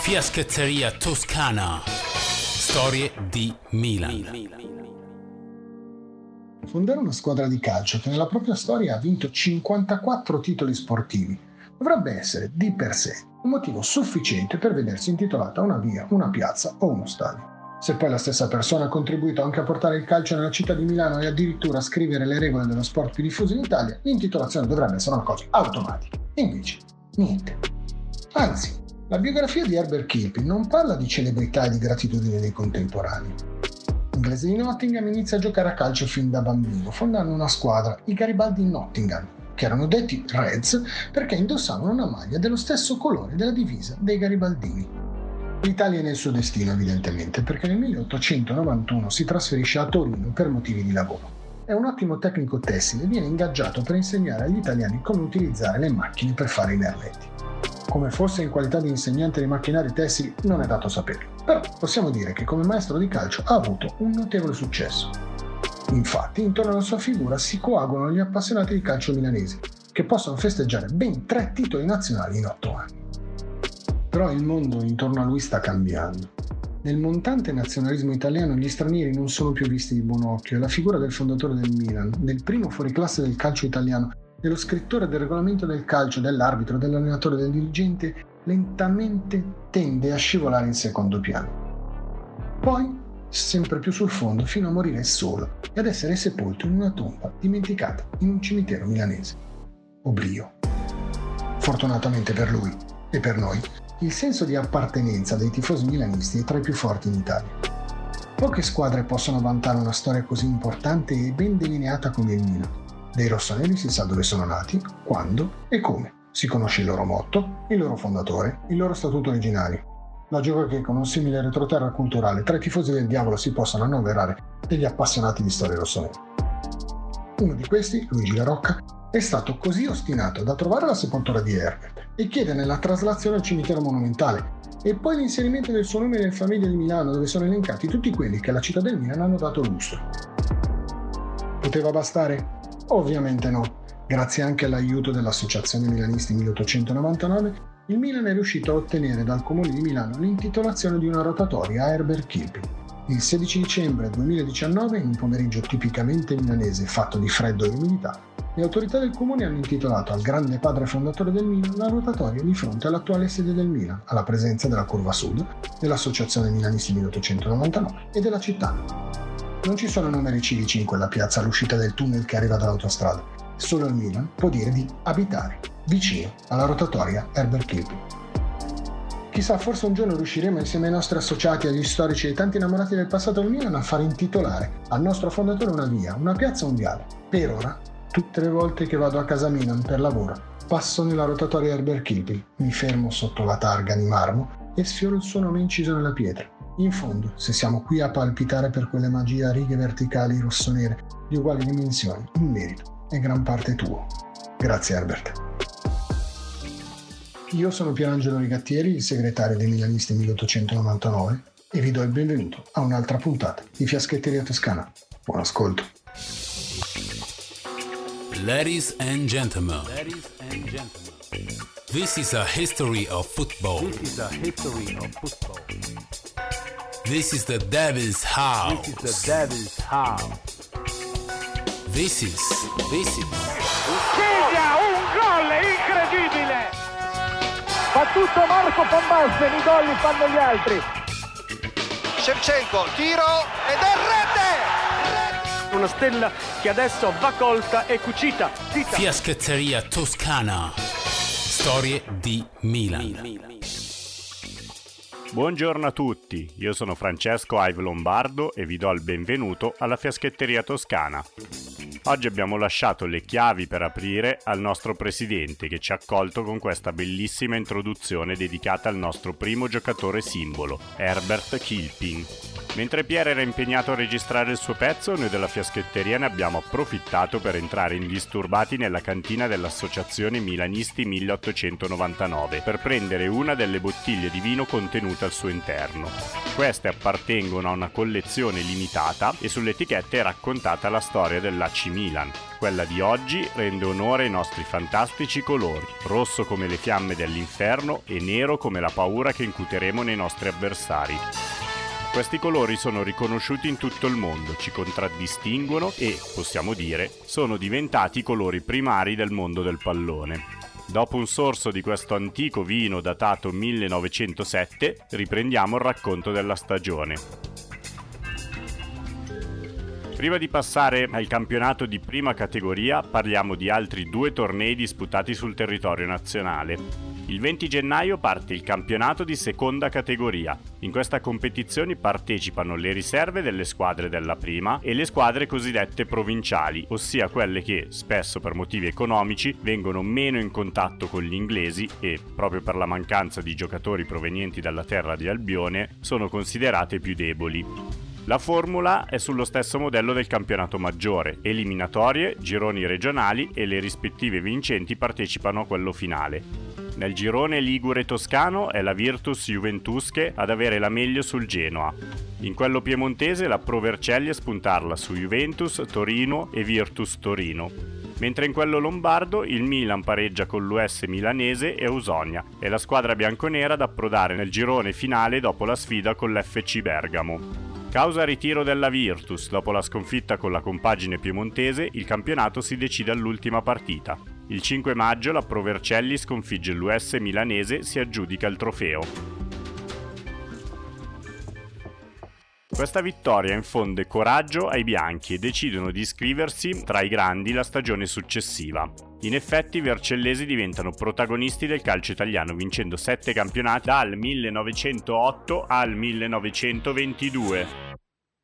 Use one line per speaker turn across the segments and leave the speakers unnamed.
Fiaschetteria Toscana. Storie di Milan.
Fondare una squadra di calcio che nella propria storia ha vinto 54 titoli sportivi dovrebbe essere di per sé un motivo sufficiente per vedersi intitolata una via, una piazza o uno stadio. Se poi la stessa persona ha contribuito anche a portare il calcio nella città di Milano e addirittura a scrivere le regole dello sport più diffuso in Italia, l'intitolazione dovrebbe essere una cosa automatica. Invece, niente. Anzi, la biografia di Herbert Kilpin non parla di celebrità e di gratitudine dei contemporanei. L'inglese di Nottingham inizia a giocare a calcio fin da bambino, fondando una squadra, i Garibaldi Nottingham, che erano detti Reds perché indossavano una maglia dello stesso colore della divisa dei Garibaldini. L'Italia è nel suo destino, evidentemente, perché nel 1891 si trasferisce a Torino per motivi di lavoro. È un ottimo tecnico tessile e viene ingaggiato per insegnare agli italiani come utilizzare le macchine per fare i merletti. Come fosse in qualità di insegnante di macchinari tessili non è dato saperlo, però possiamo dire che come maestro di calcio ha avuto un notevole successo. Infatti, intorno alla sua figura si coagulano gli appassionati di calcio milanesi, che possono festeggiare ben tre titoli nazionali in otto anni. Però il mondo intorno a lui sta cambiando. Nel montante nazionalismo italiano gli stranieri non sono più visti di buon occhio e la figura del fondatore del Milan, del primo fuoriclasse del calcio italiano, dello scrittore del regolamento del calcio, dell'arbitro, dell'allenatore, del dirigente, lentamente tende a scivolare in secondo piano. Poi, sempre più sul fondo, fino a morire solo e ad essere sepolto in una tomba dimenticata in un cimitero milanese. Oblio. Fortunatamente per lui e per noi, il senso di appartenenza dei tifosi milanisti è tra i più forti in Italia. Poche squadre possono vantare una storia così importante e ben delineata come il Milan. Dei rossoneri si sa dove sono nati, quando e come. Si conosce il loro motto, il loro fondatore, il loro statuto originario. La gioca che con un simile retroterra culturale tra i tifosi del diavolo si possano annoverare degli appassionati di storie rossonere. Uno di questi, Luigi La Rocca, è stato così ostinato da trovare la sepoltura di Herbert e chiederne la traslazione al cimitero monumentale e poi l'inserimento del suo nome nel famiglia di Milano dove sono elencati tutti quelli che alla città del Milan hanno dato lustro. Poteva bastare? Ovviamente no. Grazie anche all'aiuto dell'Associazione Milanisti 1899, il Milan è riuscito a ottenere dal Comune di Milano l'intitolazione di una rotatoria a Herbert Kilpin. Il 16 dicembre 2019, in un pomeriggio tipicamente milanese fatto di freddo e umidità, le autorità del comune hanno intitolato al grande padre fondatore del Milan la rotatoria di fronte all'attuale sede del Milan, alla presenza della Curva Sud, dell'Associazione Milanisti 1899 e della città. Non ci sono numeri civici in quella piazza all'uscita del tunnel che arriva dall'autostrada. Solo il Milan può dire di abitare vicino alla rotatoria Herbert Kilby. Chissà, forse un giorno riusciremo insieme ai nostri associati, agli storici e ai tanti innamorati del passato del Milan a far intitolare al nostro fondatore una via, una piazza viale. Per ora Tutte le volte che vado a casa Milan per lavoro, passo nella rotatoria Herbert Kilby, mi fermo sotto la targa di marmo e sfioro il suo nome inciso nella pietra. In fondo, se siamo qui a palpitare per quelle magie a righe verticali rossonere di uguali dimensioni, il merito è gran parte tuo. Grazie Herbert. Io sono Pierangelo Rigattieri, il segretario dei Milanisti 1899 e vi do il benvenuto a un'altra puntata di Fiaschetteria Toscana. Buon ascolto.
Ladies and gentlemen, Ladies and gentlemen, this is a history of football.
This is
the Devil's House.
This is the Devil's House.
This is, this is.
Segna un gol incredibile!
Fa tutto Marco Basten, i gol li fanno gli altri.
Shevchenko, tiro ed è rete!
una stella che adesso va colta e cucita.
Fiaschetteria Toscana. Storie di Milan.
Buongiorno a tutti, io sono Francesco Ive Lombardo e vi do il benvenuto alla Fiaschetteria Toscana. Oggi abbiamo lasciato le chiavi per aprire al nostro presidente che ci ha accolto con questa bellissima introduzione dedicata al nostro primo giocatore simbolo, Herbert Kilpin. Mentre Pierre era impegnato a registrare il suo pezzo, noi della fiaschetteria ne abbiamo approfittato per entrare indisturbati nella cantina dell'Associazione Milanisti 1899 per prendere una delle bottiglie di vino contenute al suo interno. Queste appartengono a una collezione limitata e sull'etichetta è raccontata la storia dell'AC Milan. Quella di oggi rende onore ai nostri fantastici colori, rosso come le fiamme dell'inferno e nero come la paura che incuteremo nei nostri avversari. Questi colori sono riconosciuti in tutto il mondo, ci contraddistinguono e, possiamo dire, sono diventati i colori primari del mondo del pallone. Dopo un sorso di questo antico vino datato 1907, riprendiamo il racconto della stagione. Prima di passare al campionato di prima categoria, parliamo di altri due tornei disputati sul territorio nazionale. Il 20 gennaio parte il campionato di seconda categoria. In questa competizione partecipano le riserve delle squadre della prima e le squadre cosiddette provinciali, ossia quelle che, spesso per motivi economici, vengono meno in contatto con gli inglesi e, proprio per la mancanza di giocatori provenienti dalla terra di Albione, sono considerate più deboli. La formula è sullo stesso modello del campionato maggiore, eliminatorie, gironi regionali e le rispettive vincenti partecipano a quello finale. Nel girone ligure-toscano è la Virtus Juventusche ad avere la meglio sul Genoa. In quello piemontese la Pro Vercelli a spuntarla su Juventus, Torino e Virtus Torino. Mentre in quello lombardo il Milan pareggia con l'US milanese e Ausonia e la squadra bianconera ad approdare nel girone finale dopo la sfida con l'FC Bergamo. Causa ritiro della Virtus dopo la sconfitta con la compagine piemontese, il campionato si decide all'ultima partita. Il 5 maggio la Provercelli sconfigge l'US milanese e si aggiudica il trofeo. Questa vittoria infonde coraggio ai bianchi e decidono di iscriversi tra i grandi la stagione successiva. In effetti i vercellesi diventano protagonisti del calcio italiano vincendo 7 campionati dal 1908 al 1922.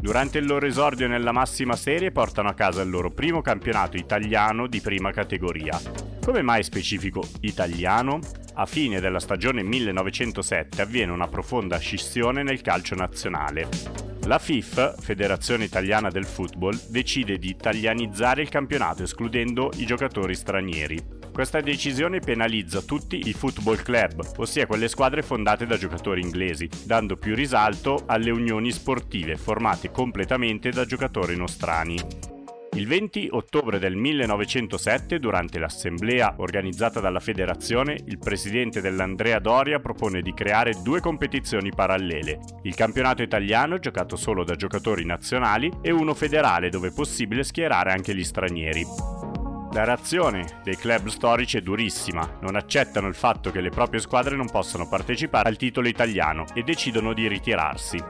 Durante il loro esordio nella massima serie portano a casa il loro primo campionato italiano di prima categoria. Come mai specifico italiano? A fine della stagione 1907 avviene una profonda scissione nel calcio nazionale. La FIF, Federazione Italiana del Football, decide di italianizzare il campionato escludendo i giocatori stranieri. Questa decisione penalizza tutti i football club, ossia quelle squadre fondate da giocatori inglesi, dando più risalto alle unioni sportive formate completamente da giocatori nostrani. Il 20 ottobre del 1907, durante l'assemblea organizzata dalla federazione, il presidente dell'Andrea Doria propone di creare due competizioni parallele, il campionato italiano giocato solo da giocatori nazionali e uno federale dove è possibile schierare anche gli stranieri. La reazione dei club storici è durissima, non accettano il fatto che le proprie squadre non possano partecipare al titolo italiano e decidono di ritirarsi.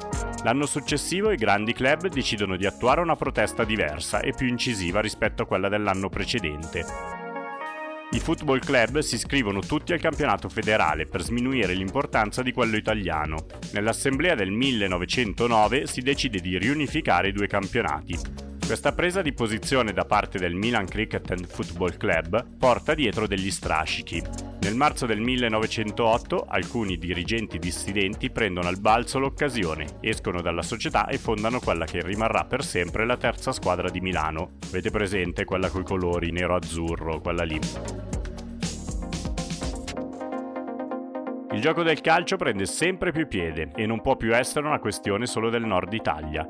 L'anno successivo i grandi club decidono di attuare una protesta diversa e più incisiva rispetto a quella dell'anno precedente. I football club si iscrivono tutti al campionato federale per sminuire l'importanza di quello italiano. Nell'assemblea del 1909 si decide di riunificare i due campionati, questa presa di posizione da parte del Milan Cricket and Football Club porta dietro degli strascichi. Nel marzo del 1908 alcuni dirigenti dissidenti prendono al balzo l'occasione, escono dalla società e fondano quella che rimarrà per sempre la terza squadra di Milano. Avete presente quella coi colori nero-azzurro, quella lì. Il gioco del calcio prende sempre più piede e non può più essere una questione solo del nord Italia.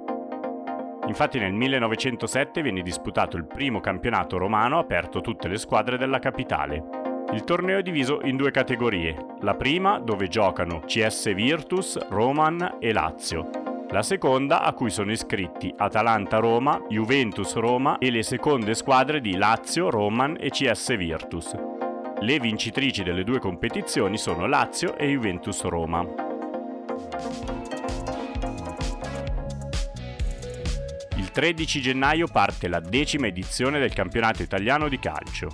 Infatti nel 1907 viene disputato il primo campionato romano aperto a tutte le squadre della capitale. Il torneo è diviso in due categorie, la prima dove giocano CS Virtus, Roman e Lazio, la seconda a cui sono iscritti Atalanta Roma, Juventus Roma e le seconde squadre di Lazio, Roman e CS Virtus. Le vincitrici delle due competizioni sono Lazio e Juventus Roma. 13 gennaio parte la decima edizione del campionato italiano di calcio.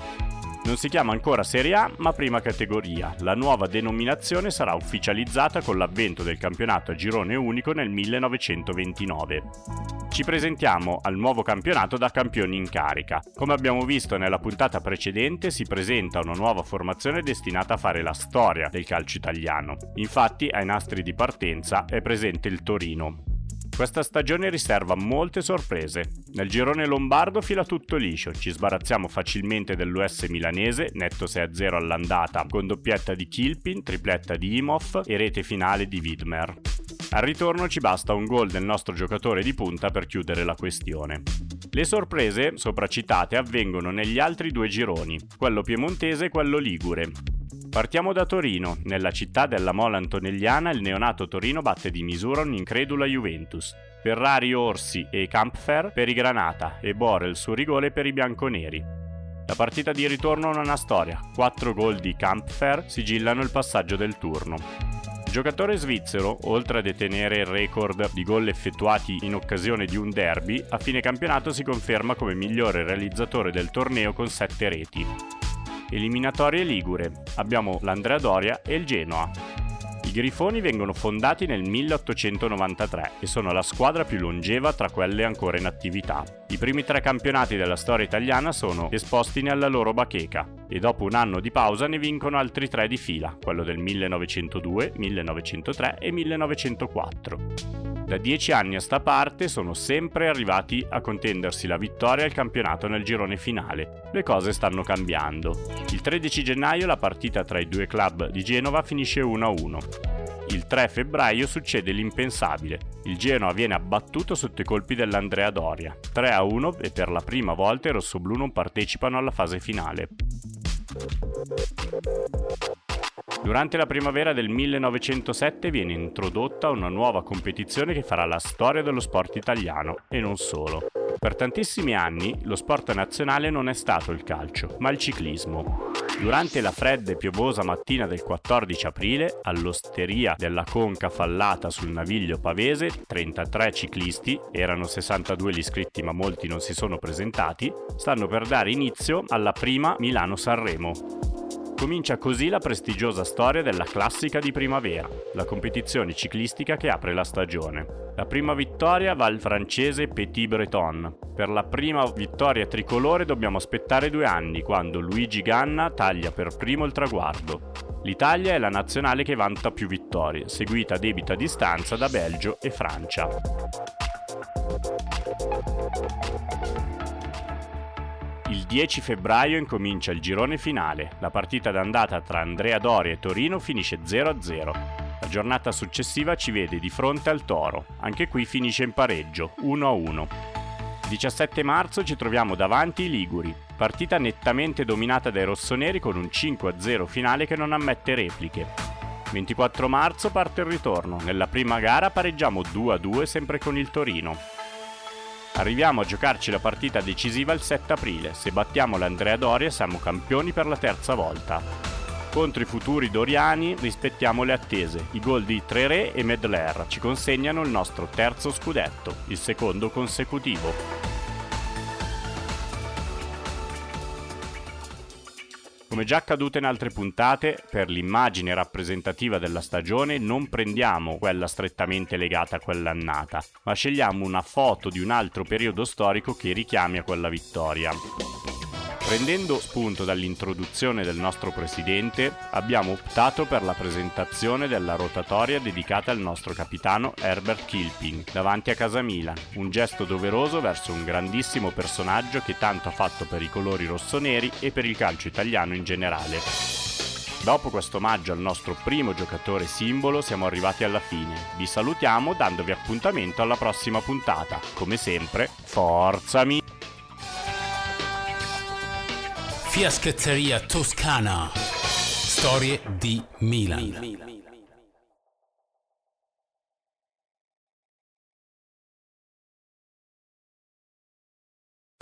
Non si chiama ancora Serie A, ma prima categoria. La nuova denominazione sarà ufficializzata con l'avvento del campionato a girone unico nel 1929. Ci presentiamo al nuovo campionato da campioni in carica. Come abbiamo visto nella puntata precedente, si presenta una nuova formazione destinata a fare la storia del calcio italiano. Infatti, ai nastri di partenza è presente il Torino, questa stagione riserva molte sorprese. Nel girone lombardo fila tutto liscio, ci sbarazziamo facilmente dell'US milanese, netto 6-0 all'andata, con doppietta di Kilpin, tripletta di Imhoff e rete finale di Widmer. Al ritorno ci basta un gol del nostro giocatore di punta per chiudere la questione. Le sorprese, sopracitate, avvengono negli altri due gironi, quello piemontese e quello ligure. Partiamo da Torino. Nella città della Mola Antonelliana il neonato Torino batte di misura un'incredula Juventus. Ferrari Orsi e Campfer per i Granata e Borel su rigore per i bianconeri. La partita di ritorno non ha storia. Quattro gol di Campfer sigillano il passaggio del turno. Il giocatore svizzero, oltre a detenere il record di gol effettuati in occasione di un derby, a fine campionato si conferma come migliore realizzatore del torneo con 7 reti. Eliminatorie Ligure. Abbiamo l'Andrea Doria e il Genoa. I Grifoni vengono fondati nel 1893 e sono la squadra più longeva tra quelle ancora in attività. I primi tre campionati della storia italiana sono esposti nella loro bacheca e dopo un anno di pausa ne vincono altri tre di fila, quello del 1902, 1903 e 1904. Da dieci anni a sta parte sono sempre arrivati a contendersi la vittoria al campionato nel girone finale. Le cose stanno cambiando. Il 13 gennaio la partita tra i due club di Genova finisce 1-1. Il 3 febbraio succede l'impensabile. Il Genoa viene abbattuto sotto i colpi dell'Andrea Doria. 3-1 e per la prima volta i rossoblù non partecipano alla fase finale. Durante la primavera del 1907 viene introdotta una nuova competizione che farà la storia dello sport italiano e non solo. Per tantissimi anni lo sport nazionale non è stato il calcio, ma il ciclismo. Durante la fredda e piovosa mattina del 14 aprile, all'osteria della Conca Fallata sul naviglio pavese, 33 ciclisti, erano 62 gli iscritti ma molti non si sono presentati, stanno per dare inizio alla prima Milano-Sanremo. Comincia così la prestigiosa storia della classica di primavera, la competizione ciclistica che apre la stagione. La prima vittoria va al francese Petit Breton. Per la prima vittoria tricolore dobbiamo aspettare due anni, quando Luigi Ganna taglia per primo il traguardo. L'Italia è la nazionale che vanta più vittorie, seguita a debita distanza da Belgio e Francia. Il 10 febbraio incomincia il girone finale. La partita d'andata tra Andrea Doria e Torino finisce 0-0. La giornata successiva ci vede di fronte al Toro. Anche qui finisce in pareggio, 1-1. 17 marzo ci troviamo davanti i Liguri. Partita nettamente dominata dai rossoneri con un 5-0 finale che non ammette repliche. 24 marzo parte il ritorno. Nella prima gara pareggiamo 2-2 sempre con il Torino. Arriviamo a giocarci la partita decisiva il 7 aprile. Se battiamo l'Andrea Doria siamo campioni per la terza volta. Contro i futuri doriani rispettiamo le attese. I gol di Treré e Medler ci consegnano il nostro terzo scudetto, il secondo consecutivo. Come già accaduto in altre puntate, per l'immagine rappresentativa della stagione non prendiamo quella strettamente legata a quell'annata, ma scegliamo una foto di un altro periodo storico che richiami a quella vittoria. Prendendo spunto dall'introduzione del nostro presidente, abbiamo optato per la presentazione della rotatoria dedicata al nostro capitano Herbert Kilping davanti a casa Milan, un gesto doveroso verso un grandissimo personaggio che tanto ha fatto per i colori rossoneri e per il calcio italiano in generale. Dopo questo omaggio al nostro primo giocatore simbolo siamo arrivati alla fine. Vi salutiamo dandovi appuntamento alla prossima puntata. Come sempre, forza mi!
Fiaschetteria Toscana. Storie di Milan.